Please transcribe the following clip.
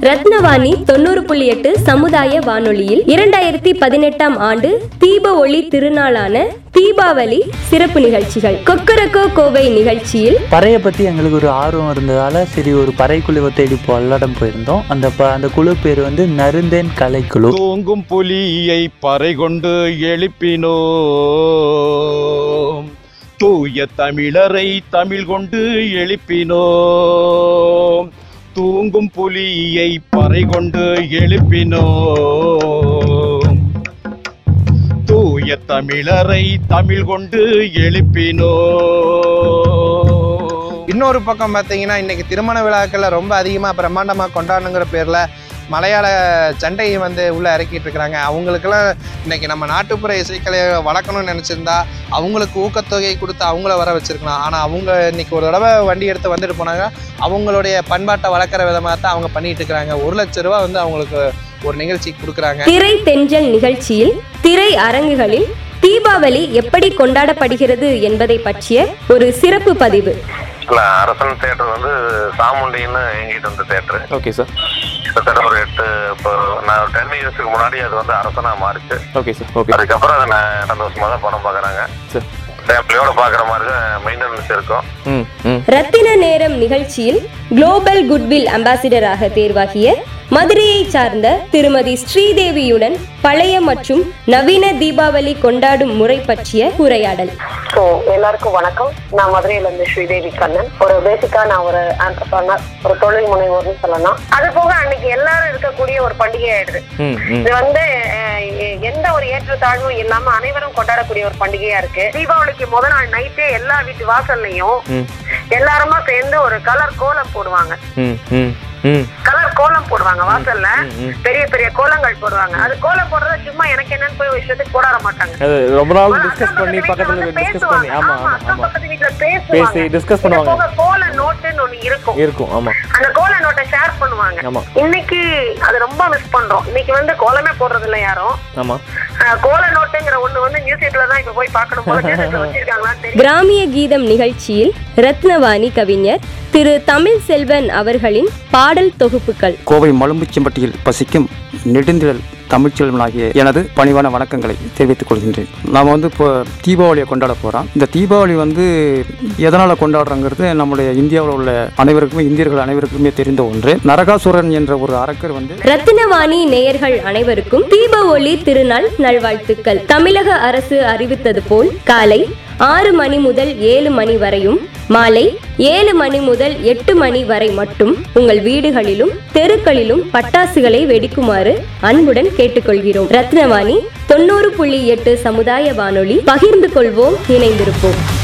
ரத்னவாணி தொண்ணூறு புள்ளி எட்டு சமுதாய வானொலியில் இரண்டாயிரத்தி பதினெட்டாம் ஆண்டு தீப ஒளி திருநாளான தீபாவளி சிறப்பு நிகழ்ச்சிகள். கொக்கரக்கோ கோவை நிகழ்ச்சியில் பறையை பற்றி எங்களுக்கு ஒரு ஆர்வம் இருந்ததால் சரி ஒரு பறை குழுவை தேடி பல்லடம் போயிருந்தோம். அந்த ப அந்த குழு பேர் வந்து நருந்தேன் கலைக்குழு. தூங்கும் புலியை பறை கொண்டு எழுப்பினோம். தூய தமிழரை தமிழ் கொண்டு எழுப்பினோம். தூங்கும் புலியை பறை கொண்டு எழுப்பினோம். தூய தமிழரை தமிழ் கொண்டு எழுப்பினோம். இன்னொரு பக்கம் பார்த்தீங்கன்னா இன்னைக்கு திருமண விழாக்களில் ரொம்ப அதிகமாக பிரம்மாண்டமாக கொண்டாடணுங்கிற பேரில் மலையாள சண்டையை வந்து உள்ளே இறக்கிட்டு இருக்கிறாங்க. அவங்களுக்கெல்லாம் இன்னைக்கு நம்ம நாட்டுப்புற இசைக்கலையை வளர்க்கணும்னு நினச்சிருந்தா அவங்களுக்கு ஊக்கத்தொகை கொடுத்து அவங்கள வர வச்சிருக்கலாம். ஆனால் அவங்க இன்னைக்கு ஒரு தடவை வண்டி எடுத்து வந்துட்டு போனாங்க. அவங்களுடைய பண்பாட்டை வளர்க்குற விதமாக தான் அவங்க பண்ணிட்டு இருக்கிறாங்க. ஒரு லட்ச ரூபா வந்து அவங்களுக்கு ஒரு நிகழ்ச்சி கொடுக்குறாங்க. திரை தென்றல் நிகழ்ச்சியில் திரை அரங்குகளில் தீபாவளி எப்படி கொண்டாடப்படுகிறது என்பதை பற்றிய ஒரு சிறப்பு பதிவு. இல்ல அரசன் தேட்டர் வந்து சாமுண்டின்னு எங்கிட்ட இருந்த தேட்டரு ஓகே சார் கிட்டத்தட்ட ஒரு எட்டு இப்போ நான் டென் இயர்ஸ்க்கு முன்னாடி அது வந்து அரசனா மாறிச்சு. ஓகே சார் ஓகே அதுக்கப்புறம் அதை நான் சந்தோஷமா தான் படம் பார்க்குறாங்க. சரி. ஃபேமிலியோட பார்க்குற மாதிரி தான் மெயின்டெனன்ஸ் இருக்கும். ம் ம். ரத்தின நேரம் நிகழ்ச்சியில் குளோபல் குட்வில் அம்பாசிடராக தேர்வாகிய மதுரையை சார்ந்த திருமதி ஸ்ரீதேவியுடன் பழைய மற்றும் நவீன தீபாவளி கொண்டாடும் முறை பற்றிய உரையாடல். ஸோ எல்லாருக்கும் வணக்கம். நான் மதுரையில இருந்து ஸ்ரீதேவி கண்ணன். ஒரு பேசிக்கா நான் ஒரு ஆண்டர்பனர் ஒரு தொழில் முனைவோர்னு சொல்லலாம். அது போக அன்னைக்கு எல்லாரும் இருக்கக்கூடிய ஒரு பண்டிகை ஆயிடுது. இது வந்து எந்த ஒரு ஏற்றத்தாழ்வும் இல்லாம அனைவரும் கொண்டாடக்கூடிய ஒரு பண்டிகையா இருக்கு. தீபாவளிக்கு முத நாள் நைட்டே எல்லா வீட்டு வாசல்லையும். எல்லாருமா சேர்ந்து ஒரு கலர் கோலம் போடுவாங்க. கலர் கோலம் போடுவாங்க வாசல்ல. பெரிய பெரிய கோலங்கள் போடுவாங்க. அது கோலம் போடுறது சும்மா எனக்கு என்னன்னு போய் விஷயத்துக்கு போடாட மாட்டாங்க. ரொம்ப நாள் டிஸ்கஸ் பண்ணி பக்கத்து பக்கத்துல டிஸ்கஸ். பண்ணி ஆமா ஆமா. பேசி இது பண்ணுவாங்க. கோல நோட்டுன்னு ஒண்ணு இருக்கும். இருக்கும் ஆமா. அந்த கோல நோட்டை ஷேர் பண்ணுவாங்க. ஆமா. இன்னைக்கு அது ரொம்ப மிஸ் பண்றோம். இன்னைக்கு வந்து கோலமே போடுறது இல்ல யாரும். ஆமா. கிராமிய கீதம் நிகழ்ச்சியில் ரத்னவாணி கவிஞர் திரு தமிழ் செல்வன் அவர்களின் பாடல் தொகுப்புகள். கோவை மலும்புச்செம்பட்டியில் பசிக்கும் நெடுந்திரல் தமிழ்ச்செல்வனாகிய எனது பணிவான வணக்கங்களை தெரிவித்துக் கொள்கின்றேன். நாம் வந்து இப்போ தீபாவளியை கொண்டாட போகிறோம் இந்த தீபாவளி வந்து எதனால் கொண்டாடுறோங்கிறது நம்முடைய இந்தியாவில் உள்ள அனைவருக்குமே இந்தியர்கள் அனைவருக்குமே தெரிந்த ஒன்று. நரகாசுரன் என்ற ஒரு அரக்கர் வந்து ரத்தினவாணி நேயர்கள் அனைவருக்கும் தீப ஒளி திருநாள் நல்வாழ்த்துக்கள். தமிழக அரசு அறிவித்தது போல் காலை ஆறு மணி முதல் ஏழு மணி வரையும் மாலை ஏழு மணி முதல் எட்டு மணி வரை மட்டும் உங்கள் வீடுகளிலும் தெருக்களிலும் பட்டாசுகளை வெடிக்குமாறு அன்புடன் கேட்டுக்கொள்கிறோம். ரத்னவாணி தொண்ணூறு புள்ளி எட்டு சமுதாய வானொலி பகிர்ந்து கொள்வோம் இணைந்திருப்போம்.